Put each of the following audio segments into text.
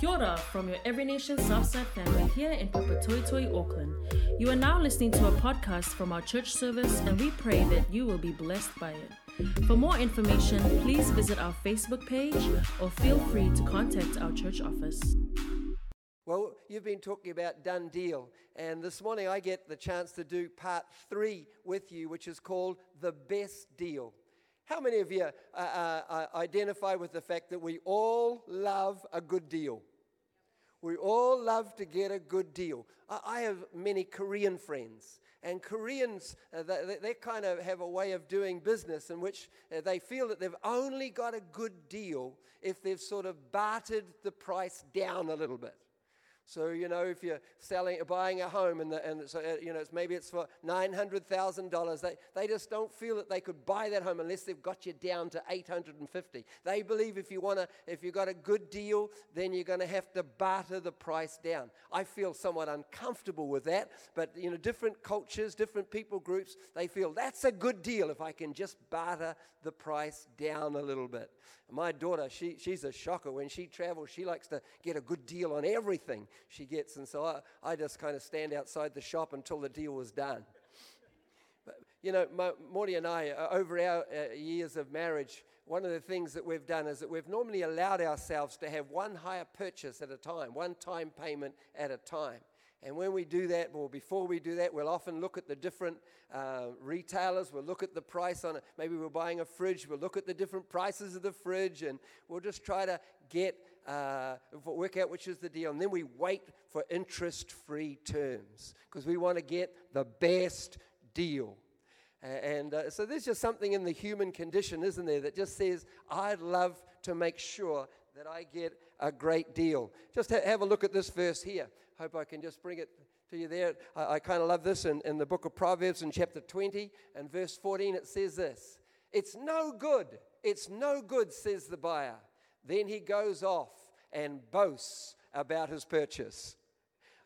Kia ora from your Every Nation Southside family here in Papatoetoe, Auckland. You are now listening to a podcast from our church service, and we pray that you will be blessed by it. For more information, please visit our Facebook page or feel free to contact our church office. Well, you've been talking about done deal, and this morning I get the chance to do part three with you, which is called the best deal. How many of you uh, uh, uh, identify with the fact that we all love a good deal? We all love to get a good deal. I, have many Korean friends, and Koreans, uh, they, they, kind of have a way of doing business in which uh, they feel that they've only got a good deal if they've sort of bartered the price down a little bit. So, you know, if you're selling, buying a home and, the, and so, uh, you know, it's, maybe it's for $900,000, they, they just don't feel that they could buy that home unless they've got you down to 850. They believe if you want to, if you've got a good deal, then you're going to have to barter the price down. I feel somewhat uncomfortable with that, but, you know, different cultures, different people groups, they feel that's a good deal if I can just barter the price down a little bit. My daughter, she, she's a shocker. When she travels, she likes to get a good deal on everything she gets. And so I, I just kind of stand outside the shop until the deal was done. But, you know, my, Morty and I, uh, over our uh, years of marriage, one of the things that we've done is that we've normally allowed ourselves to have one hire purchase at a time, one time payment at a time. And when we do that, well, before we do that, we'll often look at the different uh, retailers. We'll look at the price on it. Maybe we're buying a fridge. We'll look at the different prices of the fridge, and we'll just try to get uh, work out which is the deal. And then we wait for interest-free terms because we want to get the best deal. And uh, so there's just something in the human condition, isn't there, that just says, I'd love to make sure that I get a great deal. Just ha- have a look at this verse here. Hope I can just bring it to you there. I, I kind of love this in, in the book of Proverbs in chapter 20 and verse 14. It says this It's no good. It's no good, says the buyer. Then he goes off and boasts about his purchase.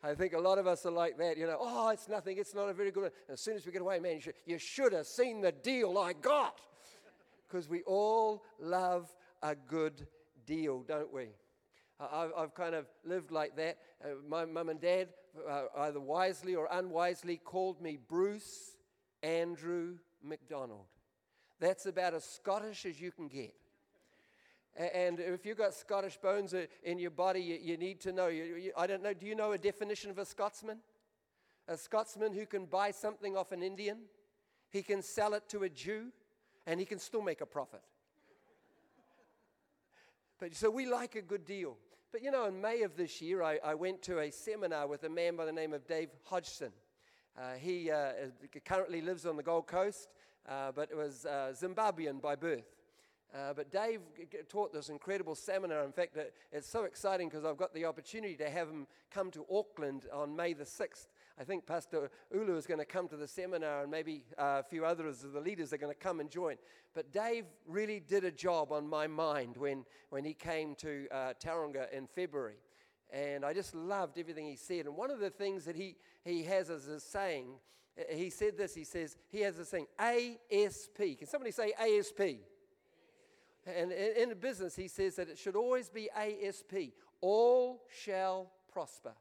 I think a lot of us are like that. You know, oh, it's nothing. It's not a very good. As soon as we get away, man, you should, you should have seen the deal I got. Because we all love a good deal, don't we? I've, kind of lived like that. Uh, my mum and dad, uh, either wisely or unwisely, called me Bruce Andrew McDonald. That's about as Scottish as you can get. And if you've got Scottish bones in your body, you, need to know. I don't know, do you know a definition of a Scotsman? A Scotsman who can buy something off an Indian, he can sell it to a Jew, and he can still make a profit. But so we like a good deal. But you know, in May of this year, I, I went to a seminar with a man by the name of Dave Hodgson. Uh, he uh, currently lives on the Gold Coast, uh, but was uh, Zimbabwean by birth. Uh, but Dave taught this incredible seminar. In fact, it's so exciting because I've got the opportunity to have him come to Auckland on May the 6th I think Pastor Ulu is going to come to the seminar, and maybe uh, a few others of the leaders are going to come and join. But Dave really did a job on my mind when, when he came to uh, Tauranga in February. And I just loved everything he said. And one of the things that he, he has as a saying, he said this, he says, he has a saying, ASP. Can somebody say ASP? And in, in business, he says that it should always be ASP. All shall prosper.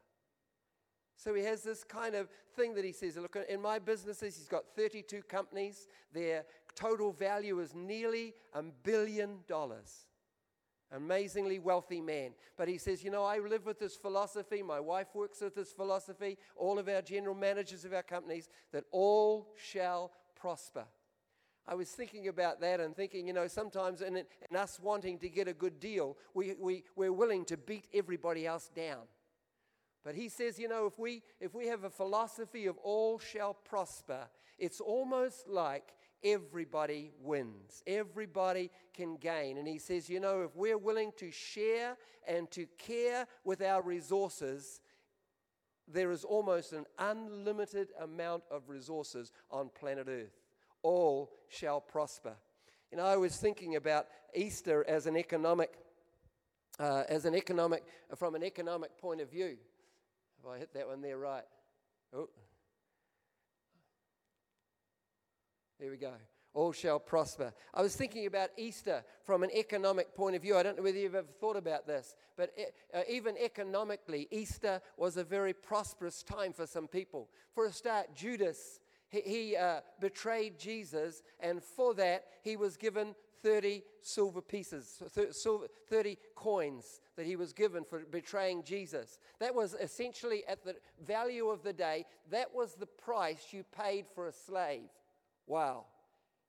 So he has this kind of thing that he says, look, in my businesses, he's got 32 companies. Their total value is nearly a billion dollars. Amazingly wealthy man. But he says, you know, I live with this philosophy. My wife works with this philosophy. All of our general managers of our companies, that all shall prosper. I was thinking about that and thinking, you know, sometimes in, in us wanting to get a good deal, we, we, we're willing to beat everybody else down. But he says, you know, if we, if we have a philosophy of all shall prosper, it's almost like everybody wins. Everybody can gain. And he says, you know, if we're willing to share and to care with our resources, there is almost an unlimited amount of resources on planet Earth. All shall prosper. You know, I was thinking about Easter as an economic, uh, as an economic, from an economic point of view. If I hit that one there right. Oh. There we go. all shall prosper. I was thinking about Easter from an economic point of view. I don't know whether you've ever thought about this, but uh, even economically, Easter was a very prosperous time for some people. For a start, Judas, he, he uh, betrayed Jesus, and for that, he was given 30 silver pieces, 30 coins that he was given for betraying Jesus. That was essentially at the value of the day, that was the price you paid for a slave. Wow.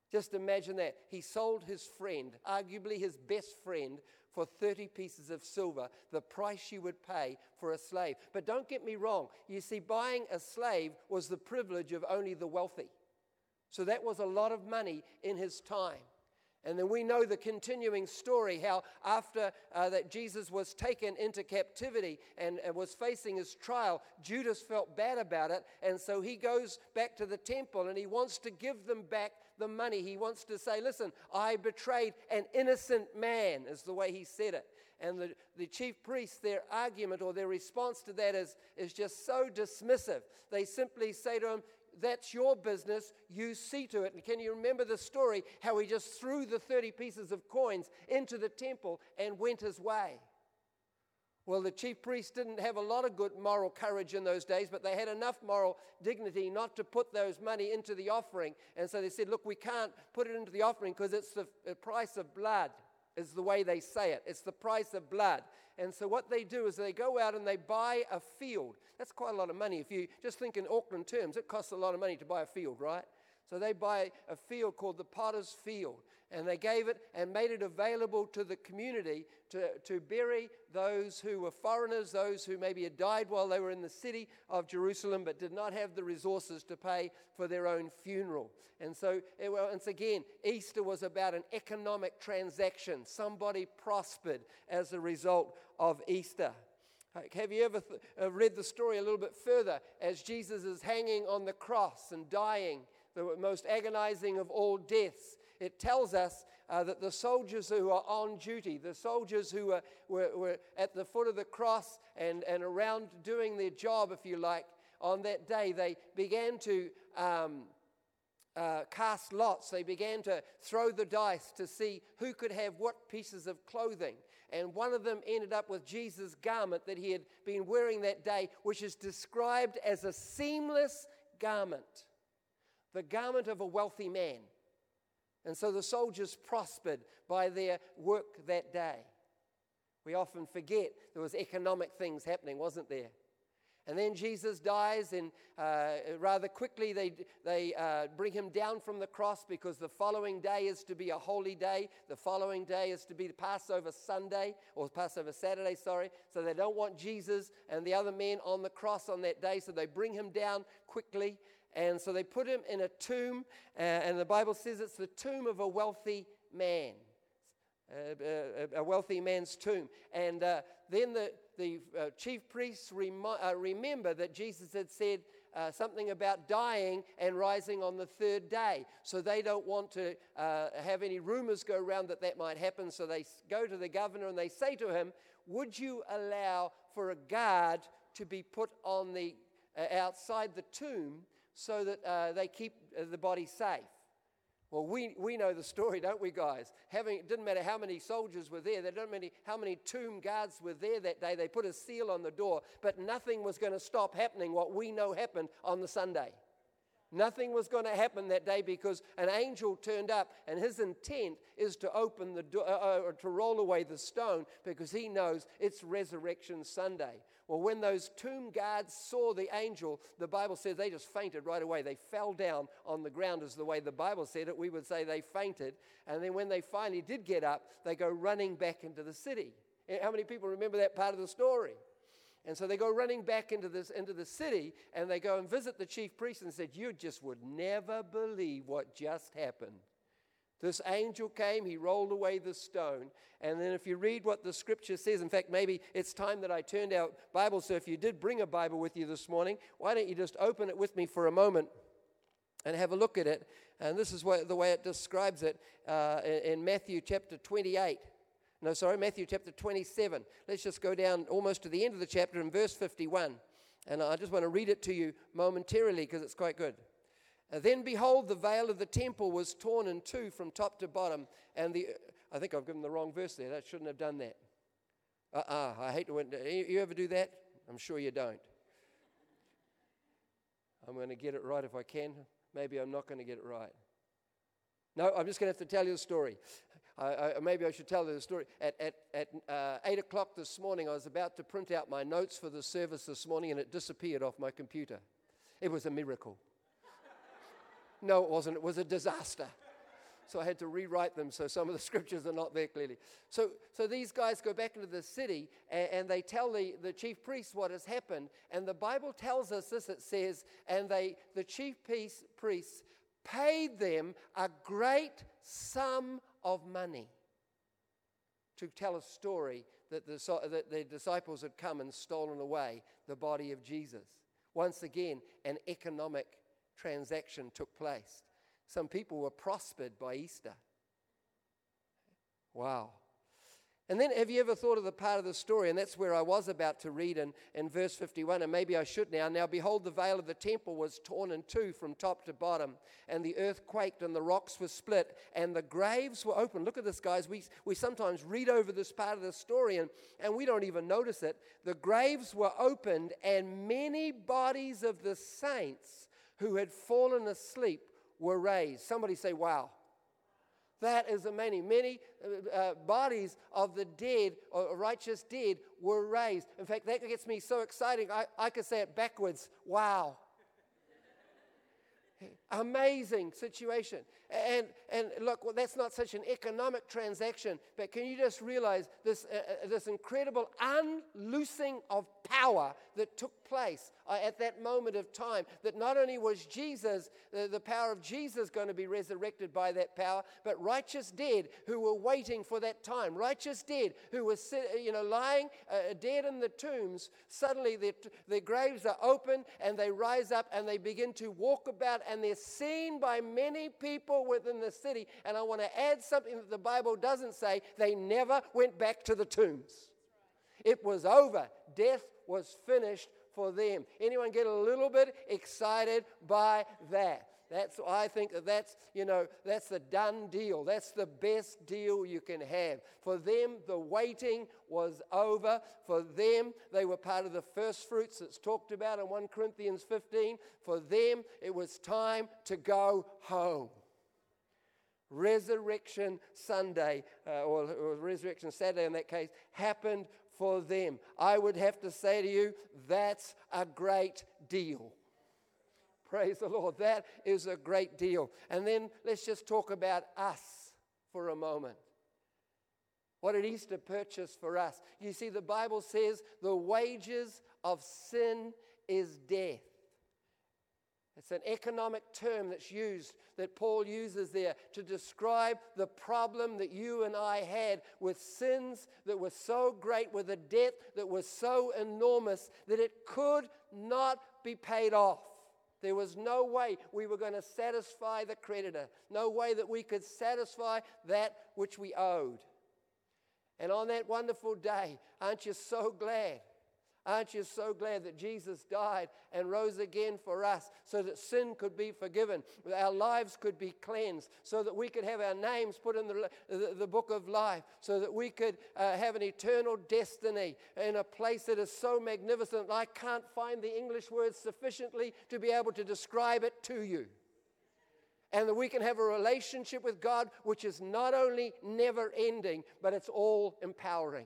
Just imagine that. He sold his friend, arguably his best friend, for 30 pieces of silver, the price you would pay for a slave. But don't get me wrong. You see, buying a slave was the privilege of only the wealthy. So that was a lot of money in his time. And then we know the continuing story how after uh, that Jesus was taken into captivity and, and was facing his trial, Judas felt bad about it. And so he goes back to the temple and he wants to give them back the money. He wants to say, Listen, I betrayed an innocent man, is the way he said it. And the, the chief priests, their argument or their response to that is, is just so dismissive. They simply say to him, that's your business. You see to it. And can you remember the story how he just threw the 30 pieces of coins into the temple and went his way? Well, the chief priests didn't have a lot of good moral courage in those days, but they had enough moral dignity not to put those money into the offering. And so they said, Look, we can't put it into the offering because it's the price of blood, is the way they say it. It's the price of blood. And so what they do is they go out and they buy a field. That's quite a lot of money. If you just think in Auckland terms, it costs a lot of money to buy a field, right? So they buy a field called the Potter's Field, and they gave it and made it available to the community to, to bury those who were foreigners, those who maybe had died while they were in the city of Jerusalem but did not have the resources to pay for their own funeral. And so, it, once again, Easter was about an economic transaction. Somebody prospered as a result of Easter. Have you ever th- uh, read the story a little bit further as Jesus is hanging on the cross and dying, the most agonizing of all deaths? It tells us uh, that the soldiers who are on duty, the soldiers who were, were, were at the foot of the cross and, and around doing their job, if you like, on that day, they began to um, uh, cast lots. They began to throw the dice to see who could have what pieces of clothing and one of them ended up with Jesus' garment that he had been wearing that day, which is described as a seamless garment, the garment of a wealthy man. And so the soldiers prospered by their work that day. We often forget there was economic things happening, wasn't there? And then Jesus dies, and uh, rather quickly they, they uh, bring him down from the cross because the following day is to be a holy day. The following day is to be the Passover Sunday, or Passover Saturday, sorry. So they don't want Jesus and the other men on the cross on that day, so they bring him down quickly. And so they put him in a tomb, uh, and the Bible says it's the tomb of a wealthy man. a wealthy man's tomb. And uh, then the, the uh, chief priests remi- uh, remember that Jesus had said uh, something about dying and rising on the third day. So they don't want to uh, have any rumors go around that that might happen. So they go to the governor and they say to him, Would you allow for a guard to be put on the uh, outside the tomb so that uh, they keep the body safe? Well, we, we know the story, don't we, guys? Having, it didn't matter how many soldiers were there, didn't matter how many tomb guards were there that day. They put a seal on the door, but nothing was going to stop happening what we know happened on the Sunday. Nothing was going to happen that day because an angel turned up, and his intent is to open the door, uh, uh, to roll away the stone because he knows it's Resurrection Sunday. Well, when those tomb guards saw the angel, the Bible says they just fainted right away. They fell down on the ground, is the way the Bible said it. We would say they fainted. And then when they finally did get up, they go running back into the city. Eh, how many people remember that part of the story? And so they go running back into, this, into the city and they go and visit the chief priest and said, You just would never believe what just happened. This angel came, he rolled away the stone. And then, if you read what the scripture says, in fact, maybe it's time that I turned out Bible. So, if you did bring a Bible with you this morning, why don't you just open it with me for a moment and have a look at it? And this is what, the way it describes it uh, in, in Matthew chapter 28. No, sorry, Matthew chapter 27. Let's just go down almost to the end of the chapter in verse 51. And I just want to read it to you momentarily because it's quite good. Uh, then behold, the veil of the temple was torn in two from top to bottom, and the I think I've given the wrong verse there. That shouldn't have done that. Uh uh I hate to. You ever do that? I'm sure you don't. I'm going to get it right if I can. Maybe I'm not going to get it right. No, I'm just going to have to tell you the story. I, I, maybe I should tell you the story. At, at, at uh, 8 o'clock this morning, I was about to print out my notes for the service this morning, and it disappeared off my computer. It was a miracle. No, it wasn't. It was a disaster. So I had to rewrite them so some of the scriptures are not there clearly. So, so these guys go back into the city and, and they tell the, the chief priests what has happened. And the Bible tells us this it says, and they, the chief priests paid them a great sum of money to tell a story that the, that the disciples had come and stolen away the body of Jesus. Once again, an economic transaction took place. Some people were prospered by Easter. Wow. And then, have you ever thought of the part of the story? And that's where I was about to read in, in verse 51, and maybe I should now. Now, behold, the veil of the temple was torn in two from top to bottom, and the earth quaked, and the rocks were split, and the graves were open. Look at this, guys. We, we sometimes read over this part of the story, and, and we don't even notice it. The graves were opened, and many bodies of the saints who had fallen asleep were raised. Somebody say, Wow. That is amazing. Many uh, uh, bodies of the dead, or righteous dead, were raised. In fact, that gets me so excited. I, I could say it backwards. Wow. Amazing situation. And, and look, well, that's not such an economic transaction, but can you just realize this, uh, uh this incredible unloosing of power that took place uh, at that moment of time? That not only was Jesus, uh, the power of Jesus, going to be resurrected by that power, but righteous dead who were waiting for that time, righteous dead who were you know, lying uh, dead in the tombs, suddenly their, their graves are open and they rise up and they begin to walk about and they're seen by many people within the city. And I want to add something that the Bible doesn't say they never went back to the tombs. It was over. Death was finished for them. Anyone get a little bit excited by that? That's why I think that that's you know that's the done deal. That's the best deal you can have. For them, the waiting was over. For them, they were part of the first fruits that's talked about in 1 Corinthians 15. For them, it was time to go home. Resurrection Sunday, uh, or, or Resurrection Saturday in that case, happened for them. I would have to say to you, that's a great deal. Praise the Lord. That is a great deal. And then let's just talk about us for a moment. What did Easter purchase for us? You see, the Bible says the wages of sin is death. It's an economic term that's used, that Paul uses there to describe the problem that you and I had with sins that were so great, with a debt that was so enormous that it could not be paid off. There was no way we were going to satisfy the creditor, no way that we could satisfy that which we owed. And on that wonderful day, aren't you so glad Aren't you so glad that Jesus died and rose again for us so that sin could be forgiven, our lives could be cleansed, so that we could have our names put in the, the, the book of life, so that we could uh, have an eternal destiny in a place that is so magnificent I can't find the English words sufficiently to be able to describe it to you? and that we can have a relationship with God which is not only never ending, but it's all empowering.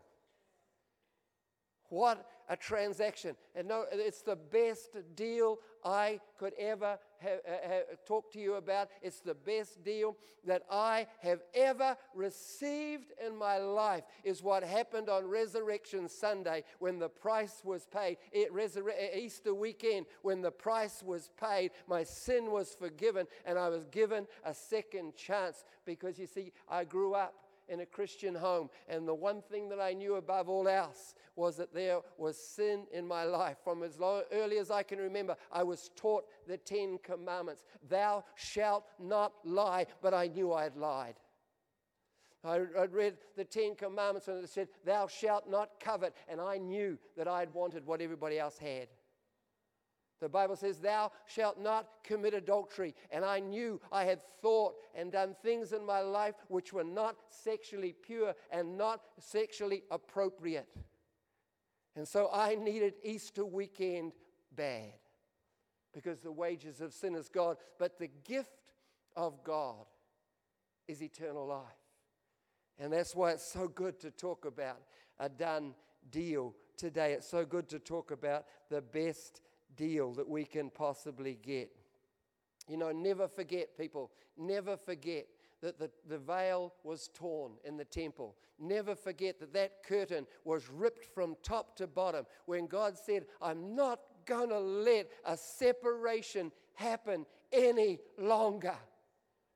What a transaction. And no, it's the best deal I could ever have, have, to you about. It's the best deal that I have ever received in my life, is what happened on Resurrection Sunday when the price was paid. It, Resur- Easter weekend, when the price was paid, my sin was forgiven, and I was given a second chance because you see, I grew up in a Christian home. And the one thing that I knew above all else was that there was sin in my life. From as low, early as I can remember, I was taught the Ten Commandments Thou shalt not lie, but I knew I had lied. I, would read the Ten Commandments and it said, Thou shalt not covet. And I knew that I had wanted what everybody else had. The Bible says, Thou shalt not commit adultery. And I knew I had thought and done things in my life which were not sexually pure and not sexually appropriate. And so I needed Easter weekend bad because the wages of sin is God. But the gift of God is eternal life. And that's why it's so good to talk about a done deal today. It's so good to talk about the best deal that we can possibly get. You know, never forget, people, never forget that the, the veil was torn in the temple. Never forget that that curtain was ripped from top to bottom when God said, I'm not going to let a separation happen any longer.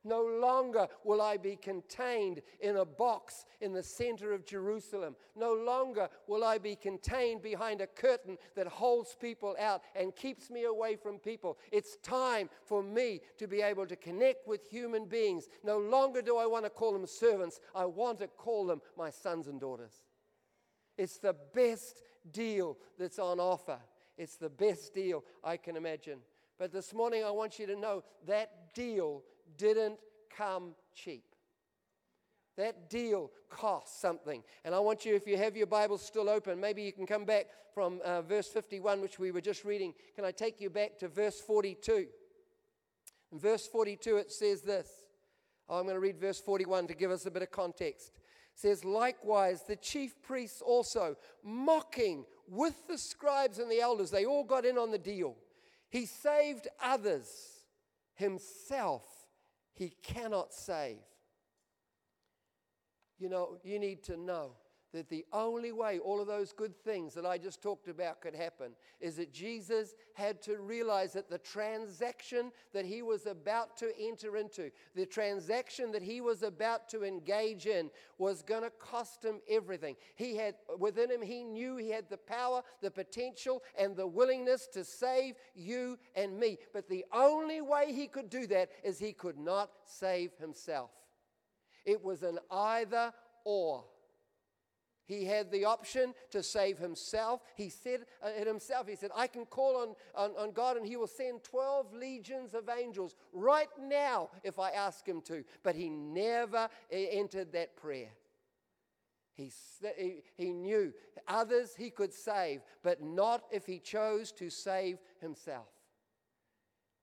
No longer will I be contained in a box in the center of Jerusalem. No longer will I be contained behind a curtain that holds people out and keeps me away from people. It's time for me to be able to connect with human beings. No longer do I want to call them servants, I want to call them my sons and daughters. It's the best deal that's on offer. It's the best deal I can imagine. But this morning, I want you to know that deal didn't come cheap. That deal cost something. And I want you, if you have your Bible still open, maybe you can come back from uh, verse 51, which we were just reading. Can I take you back to verse 42? In verse 42, it says this. Oh, I'm going to read verse 41 to give us a bit of context. It says, Likewise, the chief priests also, mocking with the scribes and the elders, they all got in on the deal. He saved others, himself he cannot save. You know, you need to know that the only way all of those good things that I just talked about could happen is that Jesus had to realize that the transaction that he was about to enter into, the transaction that he was about to engage in, was going to cost him everything. He had, within him, he knew he had the power, the potential, and the willingness to save you and me. But the only way he could do that is he could not save himself. It was an either or. He had the option to save himself. He said uh, it himself, he said, I can call on, on, on, God and he will send 12 legions of angels right now if I ask him to. But he never entered that prayer. He, he knew others he could save, but not if he chose to save himself.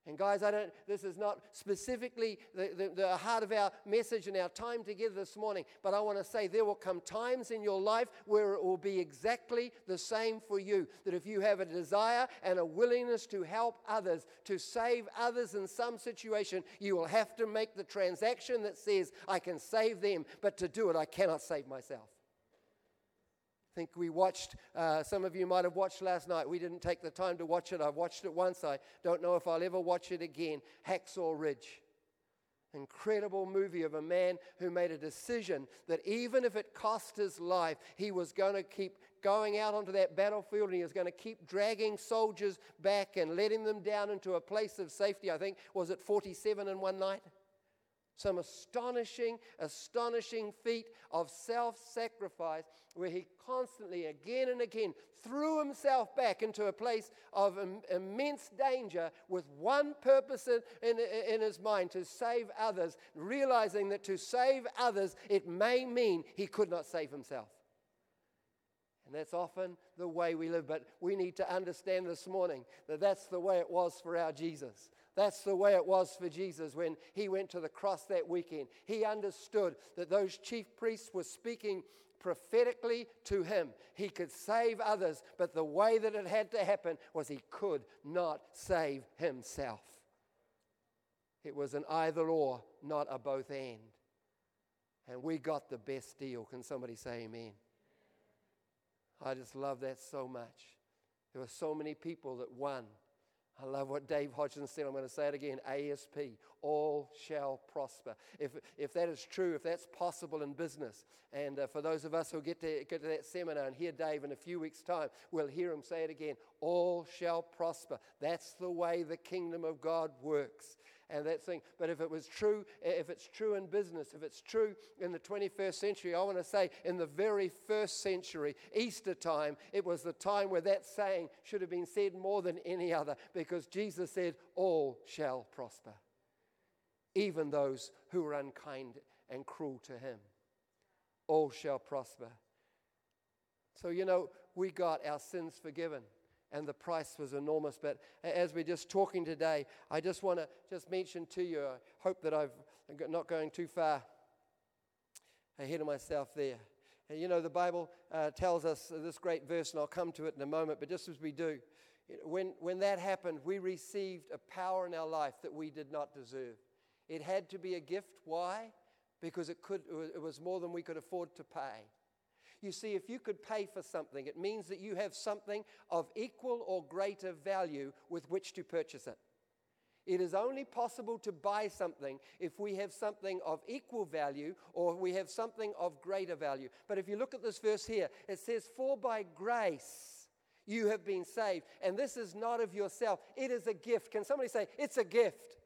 And guys, I don't, this is not specifically the, the, the, heart of our message and our time together this morning, but I want to say there will come times in your life where it will be exactly the same for you. That if you have a desire and a willingness to help others, to save others in some situation, you will have to make the transaction that says, I can save them, but to do it, I cannot save myself. I think we watched, uh, some of you might have watched last night. We didn't take the time to watch it. I've watched it once. I don't know if I'll ever watch it again. Hacksaw Ridge. Incredible movie of a man who made a decision that even if it cost his life, he was going to keep going out onto that battlefield and he was going to keep dragging soldiers back and letting them down into a place of safety. I think, was it 47 in one night? Some astonishing, astonishing feat of self sacrifice where he constantly, again and again, threw himself back into a place of Im- immense danger with one purpose in, in, in his mind to save others, realizing that to save others, it may mean he could not save himself. And that's often the way we live. But we need to understand this morning that that's the way it was for our Jesus. That's the way it was for Jesus when he went to the cross that weekend. He understood that those chief priests were speaking prophetically to him. He could save others, but the way that it had to happen was he could not save himself. It was an either or, not a both and. And we got the best deal. Can somebody say amen? I just love that so much. There were so many people that won I love what Dave Hodgson said. I'm going to say it again ASP, all shall prosper. If, if that is true, if that's possible in business, and uh, for those of us who get to, get to that seminar and hear Dave in a few weeks' time, we'll hear him say it again all shall prosper. That's the way the kingdom of God works. And that thing. But if it was true, if it's true in business, if it's true in the 21st century, I want to say in the very first century, Easter time, it was the time where that saying should have been said more than any other because Jesus said, All shall prosper, even those who are unkind and cruel to him. All shall prosper. So, you know, we got our sins forgiven and the price was enormous. But as we're just talking today, I just want to just mention to you, I hope that I've not going too far ahead of myself there. And you know, the Bible uh, tells us this great verse, and I'll come to it in a moment, but just as we do, when, when that happened, we received a power in our life that we did not deserve. It had to be a gift. Why? Because it, could, it was more than we could afford to pay. You see, if you could pay for something, it means that you have something of equal or greater value with which to purchase it. It is only possible to buy something if we have something of equal value or we have something of greater value. But if you look at this verse here, it says, For by grace you have been saved. And this is not of yourself, it is a gift. Can somebody say, It's a gift?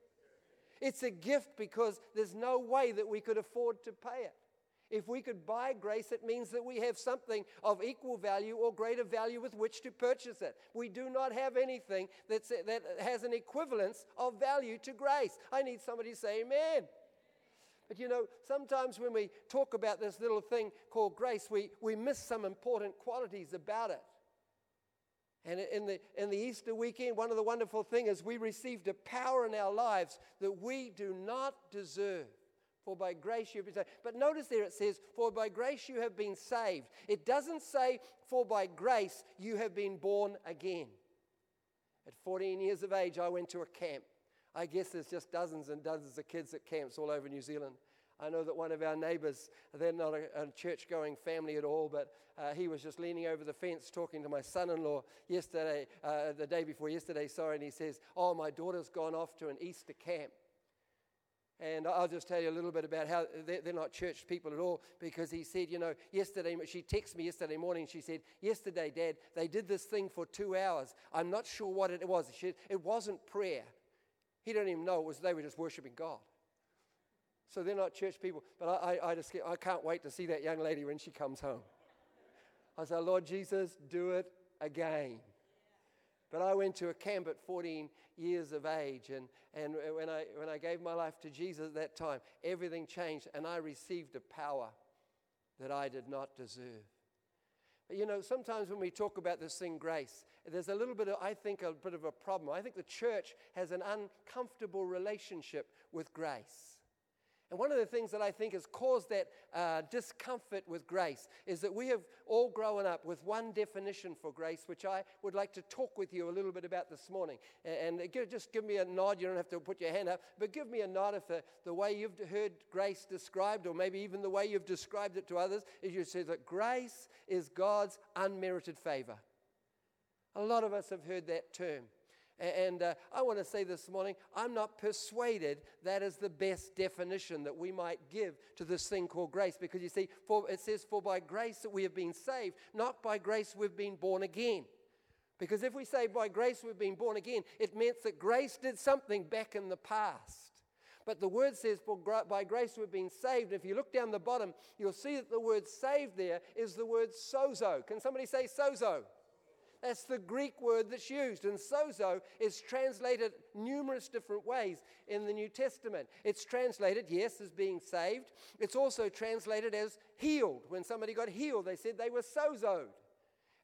It's a gift because there's no way that we could afford to pay it. If we could buy grace, it means that we have something of equal value or greater value with which to purchase it. We do not have anything that's, that has an equivalence of value to grace. I need somebody to say amen. But you know, sometimes when we talk about this little thing called grace, we, we miss some important qualities about it. And in the, in the Easter weekend, one of the wonderful things is we received a power in our lives that we do not deserve. For by grace you have been saved. But notice there it says, For by grace you have been saved. It doesn't say, For by grace you have been born again. At 14 years of age, I went to a camp. I guess there's just dozens and dozens of kids at camps all over New Zealand. I know that one of our neighbors, they're not a, a church going family at all, but uh, he was just leaning over the fence talking to my son in law yesterday, uh, the day before yesterday, sorry, and he says, Oh, my daughter's gone off to an Easter camp. And I'll just tell you a little bit about how they're not church people at all because he said, you know, yesterday, she texted me yesterday morning. She said, Yesterday, Dad, they did this thing for two hours. I'm not sure what it was. She, it wasn't prayer. He didn't even know it was, they were just worshiping God. So they're not church people. But I, I, I just I can't wait to see that young lady when she comes home. I say, Lord Jesus, do it again. But I went to a camp at 14 years of age, and, and when, I, when I gave my life to Jesus at that time, everything changed, and I received a power that I did not deserve. But you know, sometimes when we talk about this thing, grace, there's a little bit of, I think, a bit of a problem. I think the church has an uncomfortable relationship with grace. And one of the things that I think has caused that uh, discomfort with grace is that we have all grown up with one definition for grace, which I would like to talk with you a little bit about this morning. And, and just give me a nod. You don't have to put your hand up, but give me a nod if the, the way you've heard grace described, or maybe even the way you've described it to others, is you say that grace is God's unmerited favor. A lot of us have heard that term. And uh, I want to say this morning, I'm not persuaded that is the best definition that we might give to this thing called grace. Because you see, for, it says, For by grace that we have been saved, not by grace we've been born again. Because if we say by grace we've been born again, it means that grace did something back in the past. But the word says, For by grace we've been saved. And if you look down the bottom, you'll see that the word saved there is the word sozo. Can somebody say sozo? That's the Greek word that's used. And sozo is translated numerous different ways in the New Testament. It's translated, yes, as being saved. It's also translated as healed. When somebody got healed, they said they were sozoed.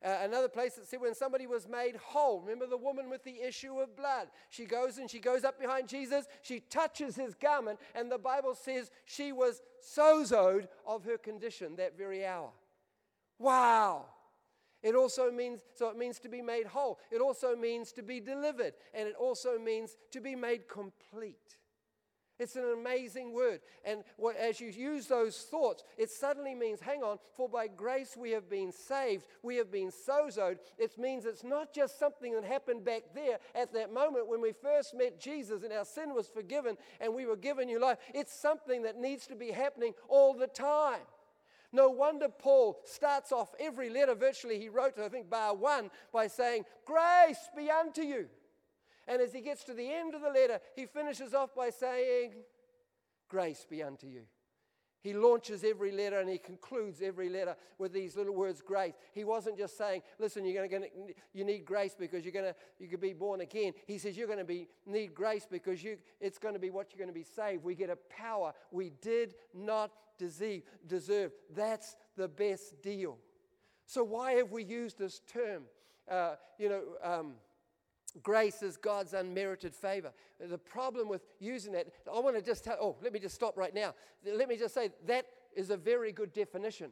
Uh, another place that said when somebody was made whole. Remember the woman with the issue of blood? She goes and she goes up behind Jesus. She touches his garment, and the Bible says she was sozoed of her condition that very hour. Wow! It also means, so it means to be made whole. It also means to be delivered. And it also means to be made complete. It's an amazing word. And as you use those thoughts, it suddenly means, hang on, for by grace we have been saved, we have been sozoed. It means it's not just something that happened back there at that moment when we first met Jesus and our sin was forgiven and we were given new life. It's something that needs to be happening all the time. No wonder Paul starts off every letter virtually he wrote, I think, bar one, by saying, Grace be unto you. And as he gets to the end of the letter, he finishes off by saying, Grace be unto you. He launches every letter and he concludes every letter with these little words, grace. He wasn't just saying, listen, you're going to, you need grace because you're going to, you could be born again. He says you're going to be, need grace because you, it's going to be what you're going to be saved. We get a power we did not deserve. That's the best deal. So why have we used this term? Uh, you know, um, Grace is God's unmerited favor. The problem with using that, I want to just tell, oh, let me just stop right now. Let me just say that is a very good definition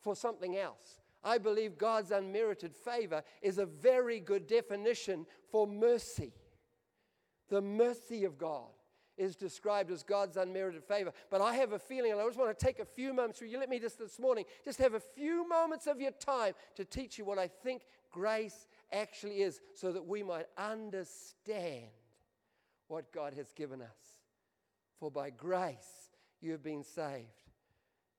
for something else. I believe God's unmerited favor is a very good definition for mercy. The mercy of God is described as God's unmerited favor. But I have a feeling, and I just want to take a few moments for you. Let me just this morning just have a few moments of your time to teach you what I think grace actually is so that we might understand what God has given us. For by grace you have been saved.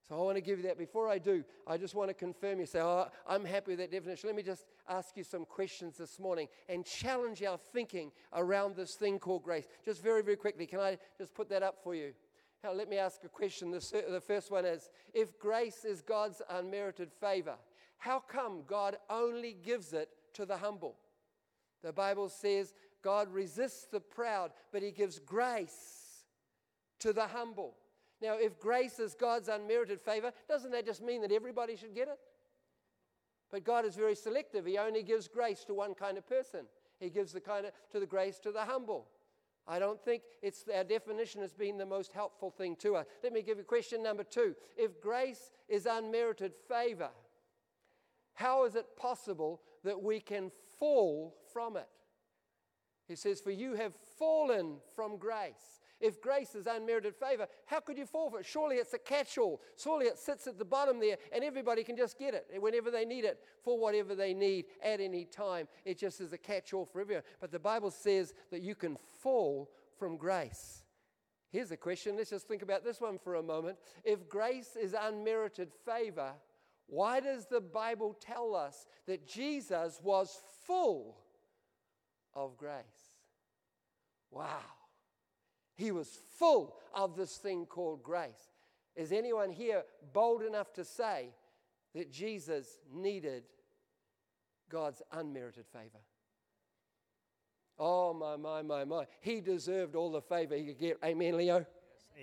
So I want to give you that. Before I do, I just want to confirm you. Say, oh, I'm happy with that definition. Let me just ask you some questions this morning and challenge our thinking around this thing called grace. Just very, very quickly, can I just put that up for you? Now, let me ask a question. The, the first one is If grace is God's unmerited favor, how come God only gives it to the humble. The Bible says God resists the proud, but he gives grace to the humble. Now, if grace is God's unmerited favor, doesn't that just mean that everybody should get it? But God is very selective. He only gives grace to one kind of person. He gives the kind of to the grace to the humble. I don't think it's our definition has been the most helpful thing to us. Let me give you question number two. If grace is unmerited favor, how is it possible that we can fall from it? He says, For you have fallen from grace. If grace is unmerited favor, how could you forfeit? Surely it's a catch all. Surely it sits at the bottom there and everybody can just get it whenever they need it for whatever they need at any time. It just is a catch all for everyone. But the Bible says that you can fall from grace. Here's a question. Let's just think about this one for a moment. If grace is unmerited favor, why does the Bible tell us that Jesus was full of grace? Wow. He was full of this thing called grace. Is anyone here bold enough to say that Jesus needed God's unmerited favor? Oh, my, my, my, my. He deserved all the favor he could get. Amen, Leo? Yes,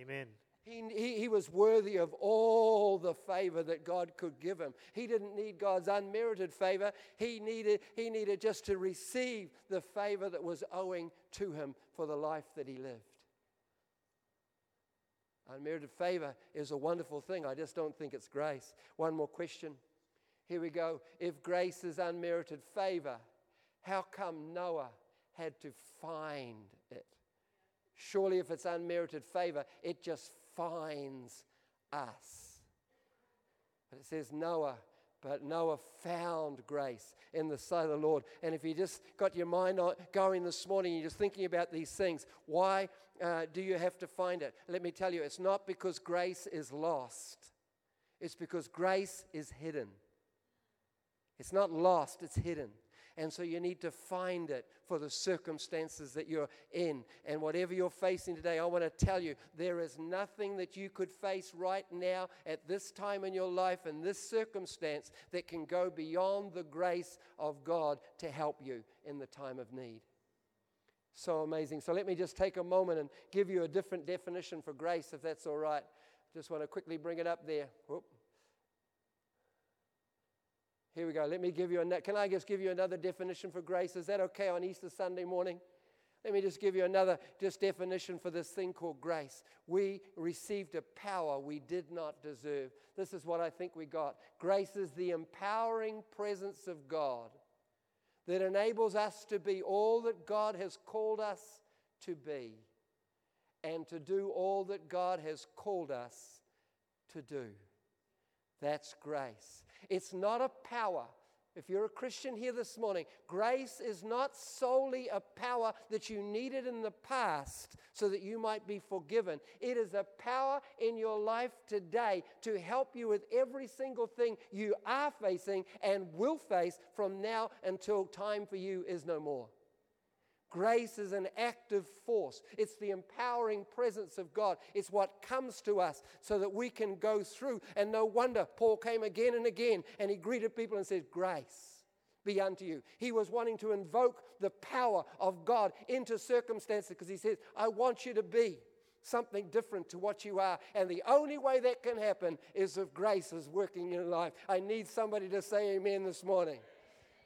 amen. He, he, he, was worthy of all the favor that God could give him. He didn't need God's unmerited favor. He needed, he needed just to receive the favor that was owing to him for the life that he lived. Unmerited favor is a wonderful thing. I just don't think it's grace. One more question. Here we go. If grace is unmerited favor, how come Noah had to find it? Surely, if it's unmerited favor, it just finds us. But it says Noah, but Noah found grace in the sight of the Lord. And if you just got your mind going this morning, you're just thinking about these things, why uh, do you have to find it? Let me tell you, it's not because grace is lost, it's because grace is hidden. It's not lost, it's hidden. And so you need to find it for the circumstances that you're in. And whatever you're facing today, I want to tell you there is nothing that you could face right now at this time in your life and this circumstance that can go beyond the grace of God to help you in the time of need. So amazing. So let me just take a moment and give you a different definition for grace, if that's all right. Just want to quickly bring it up there. Whoop. Here we go. Let me give you a. Can I just give you another definition for grace? Is that okay on Easter Sunday morning? Let me just give you another just definition for this thing called grace. We received a power we did not deserve. This is what I think we got. Grace is the empowering presence of God that enables us to be all that God has called us to be and to do all that God has called us to do. That's grace. It's not a power. If you're a Christian here this morning, grace is not solely a power that you needed in the past so that you might be forgiven. It is a power in your life today to help you with every single thing you are facing and will face from now until time for you is no more. Grace is an active force. It's the empowering presence of God. It's what comes to us so that we can go through. And no wonder Paul came again and again and he greeted people and said, Grace be unto you. He was wanting to invoke the power of God into circumstances because he says, I want you to be something different to what you are. And the only way that can happen is if grace is working in your life. I need somebody to say amen this morning.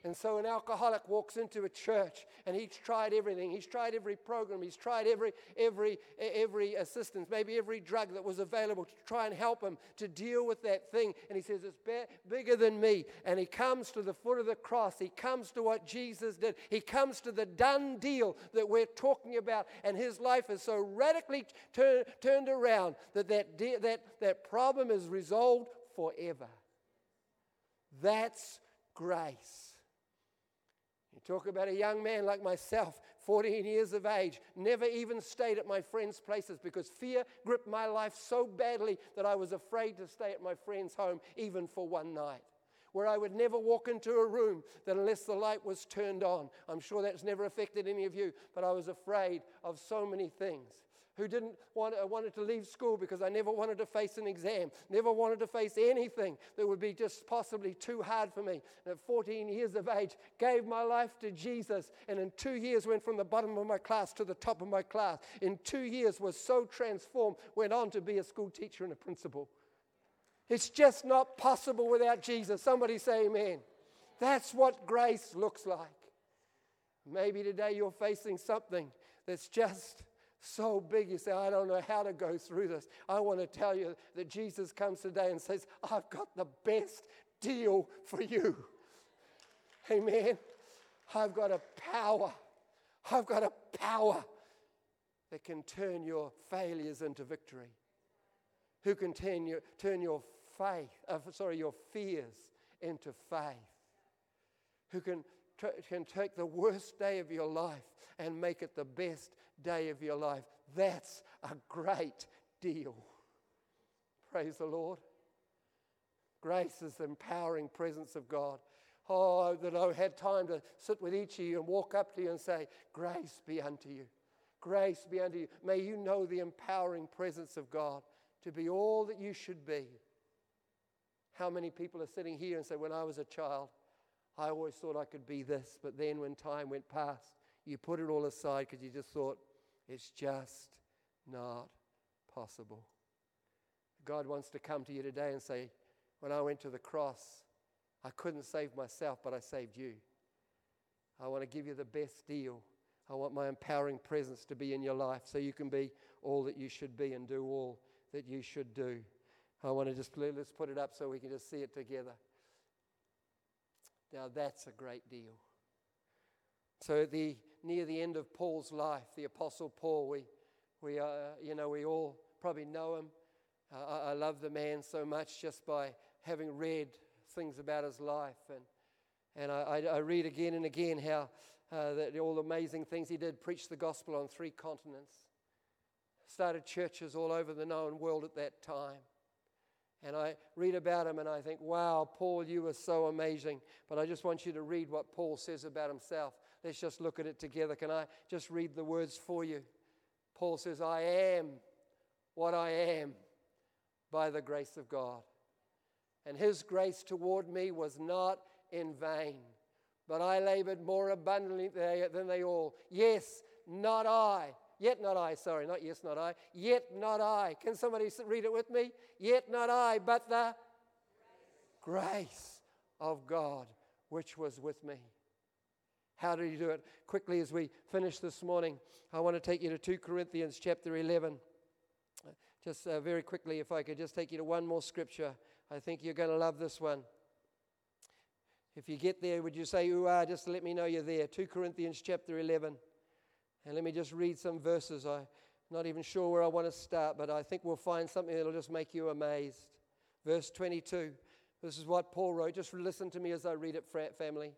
And so an alcoholic walks into a church and he's tried everything. He's tried every program. He's tried every, every, every assistance, maybe every drug that was available to try and help him to deal with that thing. And he says, It's ba- bigger than me. And he comes to the foot of the cross. He comes to what Jesus did. He comes to the done deal that we're talking about. And his life is so radically tur- turned around that that, de- that that problem is resolved forever. That's grace. You talk about a young man like myself, 14 years of age, never even stayed at my friends' places because fear gripped my life so badly that I was afraid to stay at my friend's home even for one night. Where I would never walk into a room that unless the light was turned on. I'm sure that's never affected any of you, but I was afraid of so many things who didn't want, uh, wanted to leave school because I never wanted to face an exam, never wanted to face anything that would be just possibly too hard for me. And at 14 years of age, gave my life to Jesus, and in two years went from the bottom of my class to the top of my class. In two years, was so transformed, went on to be a school teacher and a principal. It's just not possible without Jesus. Somebody say amen. That's what grace looks like. Maybe today you're facing something that's just so big you say, I don't know how to go through this. I want to tell you that Jesus comes today and says, I've got the best deal for you. Amen. I've got a power. I've got a power that can turn your failures into victory. Who can turn your, turn your faith, uh, sorry, your fears into faith. Who can, t- can take the worst day of your life and make it the best day of your life. That's a great deal. Praise the Lord. Grace is the empowering presence of God. Oh, that I had time to sit with each of you and walk up to you and say, Grace be unto you. Grace be unto you. May you know the empowering presence of God to be all that you should be. How many people are sitting here and say, When I was a child, I always thought I could be this, but then when time went past, you put it all aside because you just thought, it's just not possible. God wants to come to you today and say, When I went to the cross, I couldn't save myself, but I saved you. I want to give you the best deal. I want my empowering presence to be in your life so you can be all that you should be and do all that you should do. I want to just let's put it up so we can just see it together. Now that's a great deal. So the near the end of Paul's life, the Apostle Paul, we, we, uh, you know, we all probably know him. Uh, I, I love the man so much just by having read things about his life. And, and I, I, read again and again how uh, that all the amazing things he did, preached the gospel on three continents, started churches all over the known world at that time. And I read about him and I think, wow, Paul, you were so amazing. But I just want you to read what Paul says about himself. Let's just look at it together. Can I just read the words for you? Paul says, I am what I am by the grace of God. And his grace toward me was not in vain, but I labored more abundantly than they all. Yes, not I. Yet not I, sorry, not yes, not I. Yet not I. Can somebody read it with me? Yet not I, but the grace, grace of God which was with me. How did he do it? Quickly, as we finish this morning, I want to take you to 2 Corinthians chapter 11. Just uh, very quickly, if I could just take you to one more scripture. I think you're going to love this one. If you get there, would you say, Ooh, ah, just let me know you're there. 2 Corinthians chapter 11. And let me just read some verses. I'm not even sure where I want to start, but I think we'll find something that'll just make you amazed. Verse 22. This is what Paul wrote. Just listen to me as I read it, family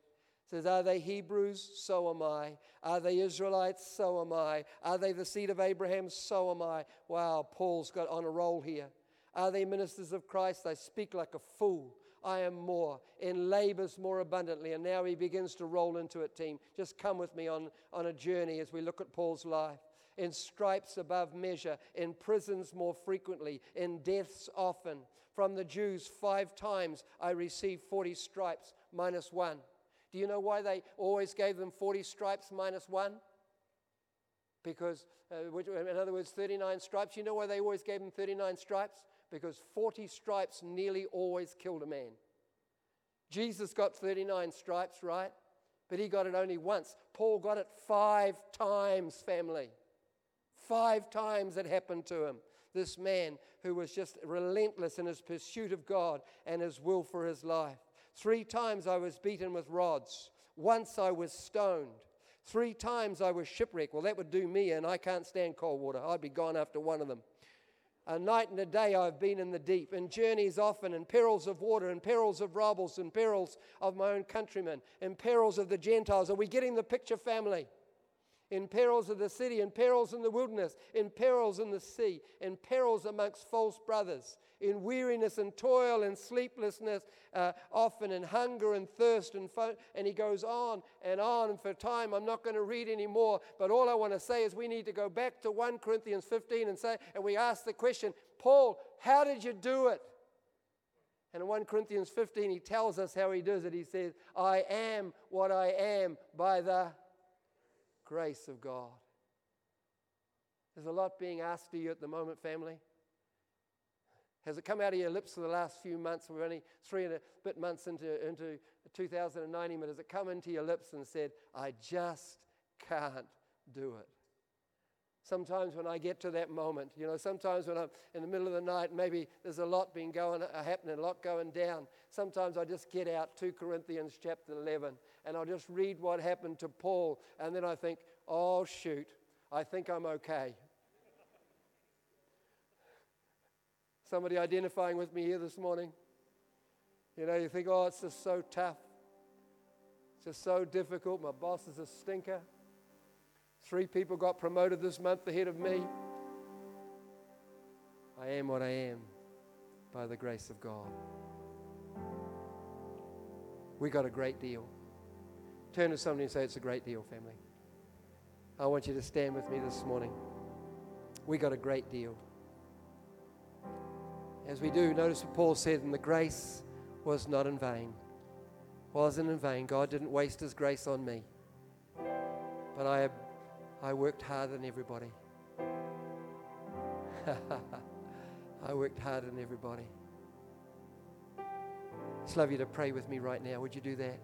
says, Are they Hebrews? So am I. Are they Israelites? So am I. Are they the seed of Abraham? So am I. Wow, Paul's got on a roll here. Are they ministers of Christ? I speak like a fool. I am more, in labors more abundantly. And now he begins to roll into it, team. Just come with me on, on a journey as we look at Paul's life. In stripes above measure, in prisons more frequently, in deaths often. From the Jews, five times I received 40 stripes minus one. Do you know why they always gave them 40 stripes minus one? Because, uh, in other words, 39 stripes. You know why they always gave them 39 stripes? Because 40 stripes nearly always killed a man. Jesus got 39 stripes, right? But he got it only once. Paul got it five times, family. Five times it happened to him. This man who was just relentless in his pursuit of God and his will for his life. Three times I was beaten with rods. Once I was stoned. Three times I was shipwrecked. Well, that would do me, and I can't stand cold water. I'd be gone after one of them. A night and a day I've been in the deep, in journeys often, in perils of water, in perils of robbers, in perils of my own countrymen, in perils of the Gentiles. Are we getting the picture, family? In perils of the city, in perils in the wilderness, in perils in the sea, in perils amongst false brothers, in weariness and toil and sleeplessness, uh, often in hunger and thirst. And, fo- and he goes on and on. And for time, I'm not going to read anymore. But all I want to say is we need to go back to 1 Corinthians 15 and say, and we ask the question, Paul, how did you do it? And in 1 Corinthians 15, he tells us how he does it. He says, I am what I am by the grace of God. There's a lot being asked of you at the moment, family. Has it come out of your lips for the last few months? We're only three and a bit months into, into 2019, but has it come into your lips and said, I just can't do it? Sometimes when I get to that moment, you know, sometimes when I'm in the middle of the night, maybe there's a lot being going uh, happening, a lot going down. Sometimes I just get out 2 Corinthians chapter 11 and I'll just read what happened to Paul, and then I think, oh shoot, I think I'm okay. Somebody identifying with me here this morning? You know, you think, oh, it's just so tough. It's just so difficult. My boss is a stinker. Three people got promoted this month ahead of me. I am what I am by the grace of God. We got a great deal. Turn to somebody and say, It's a great deal, family. I want you to stand with me this morning. We got a great deal. As we do, notice what Paul said, and the grace was not in vain. Wasn't in vain. God didn't waste his grace on me. But I I worked harder than everybody. I worked harder than everybody. Just love you to pray with me right now. Would you do that?